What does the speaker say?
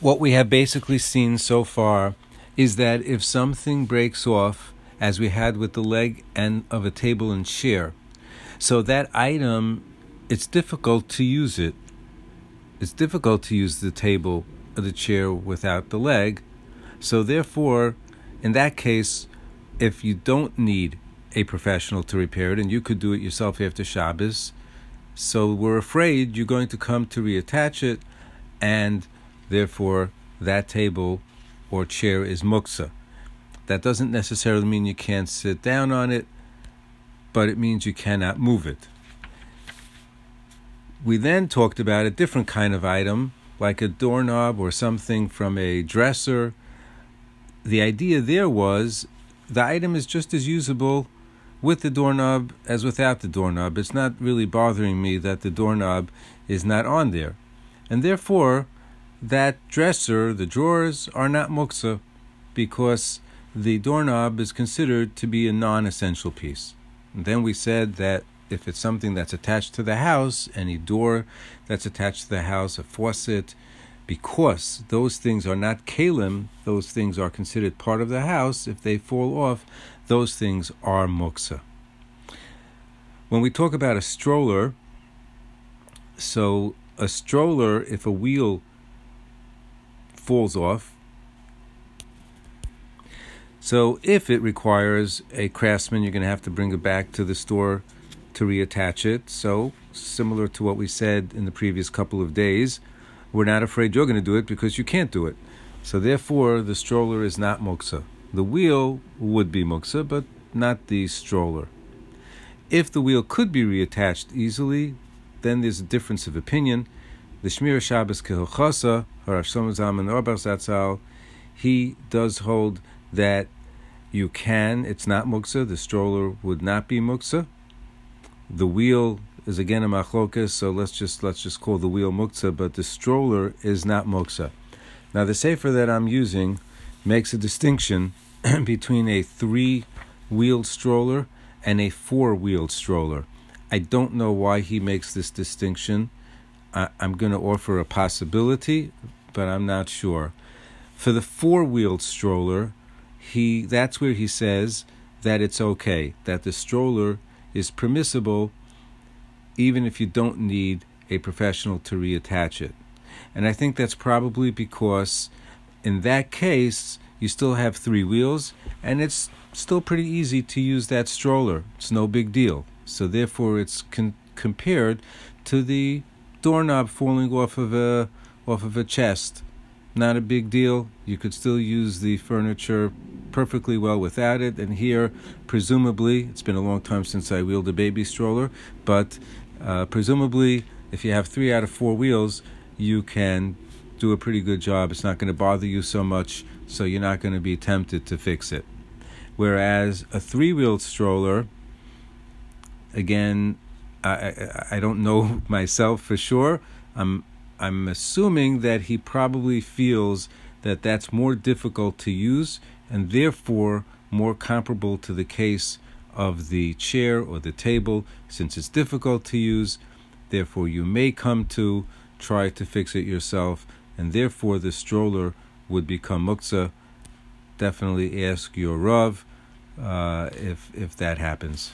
what we have basically seen so far is that if something breaks off, as we had with the leg and of a table and chair, so that item, it's difficult to use it. It's difficult to use the table or the chair without the leg. So therefore, in that case, if you don't need a professional to repair it and you could do it yourself after Shabbos, so we're afraid you're going to come to reattach it and Therefore, that table or chair is muksa. That doesn't necessarily mean you can't sit down on it, but it means you cannot move it. We then talked about a different kind of item, like a doorknob or something from a dresser. The idea there was the item is just as usable with the doorknob as without the doorknob. It's not really bothering me that the doorknob is not on there. And therefore, that dresser, the drawers, are not muksa because the doorknob is considered to be a non essential piece. And then we said that if it's something that's attached to the house, any door that's attached to the house, a faucet, because those things are not kalim, those things are considered part of the house. If they fall off, those things are muksa. When we talk about a stroller, so a stroller, if a wheel falls off. So if it requires a craftsman, you're going to have to bring it back to the store to reattach it. So similar to what we said in the previous couple of days, we're not afraid you're going to do it because you can't do it. So therefore, the stroller is not muksa. The wheel would be muksa, but not the stroller. If the wheel could be reattached easily, then there's a difference of opinion. The Shmir Shabbos Kehilchasa, Harav Shlomo Zalman Zatzal, he does hold that you can, it's not muksa, the stroller would not be muksa. The wheel is again a machlokas, so let's just let's just call the wheel muksa, but the stroller is not muksa. Now the sefer that I'm using makes a distinction between a three-wheeled stroller and a four-wheeled stroller. I don't know why he makes this distinction. I, am going to offer a possibility, but I'm not sure. For the four-wheeled stroller, he that's where he says that it's okay that the stroller is permissible, even if you don't need a professional to reattach it. And I think that's probably because in that case you still have three wheels, and it's still pretty easy to use that stroller. It's no big deal. So therefore, it's con- compared to the doorknob falling off of a off of a chest. Not a big deal. You could still use the furniture perfectly well without it. And here, presumably, it's been a long time since I wheeled a baby stroller, but uh, presumably, if you have three out of four wheels, you can do a pretty good job. It's not going to bother you so much, so you're not going to be tempted to fix it. Whereas a three wheeled stroller, again, I, I don't know myself for sure. I'm I'm assuming that he probably feels that that's more difficult to use and therefore more comparable to the case of the chair or the table since it's difficult to use. Therefore, you may come to try to fix it yourself, and therefore the stroller would become muksa. Definitely ask your Rav uh, if if that happens.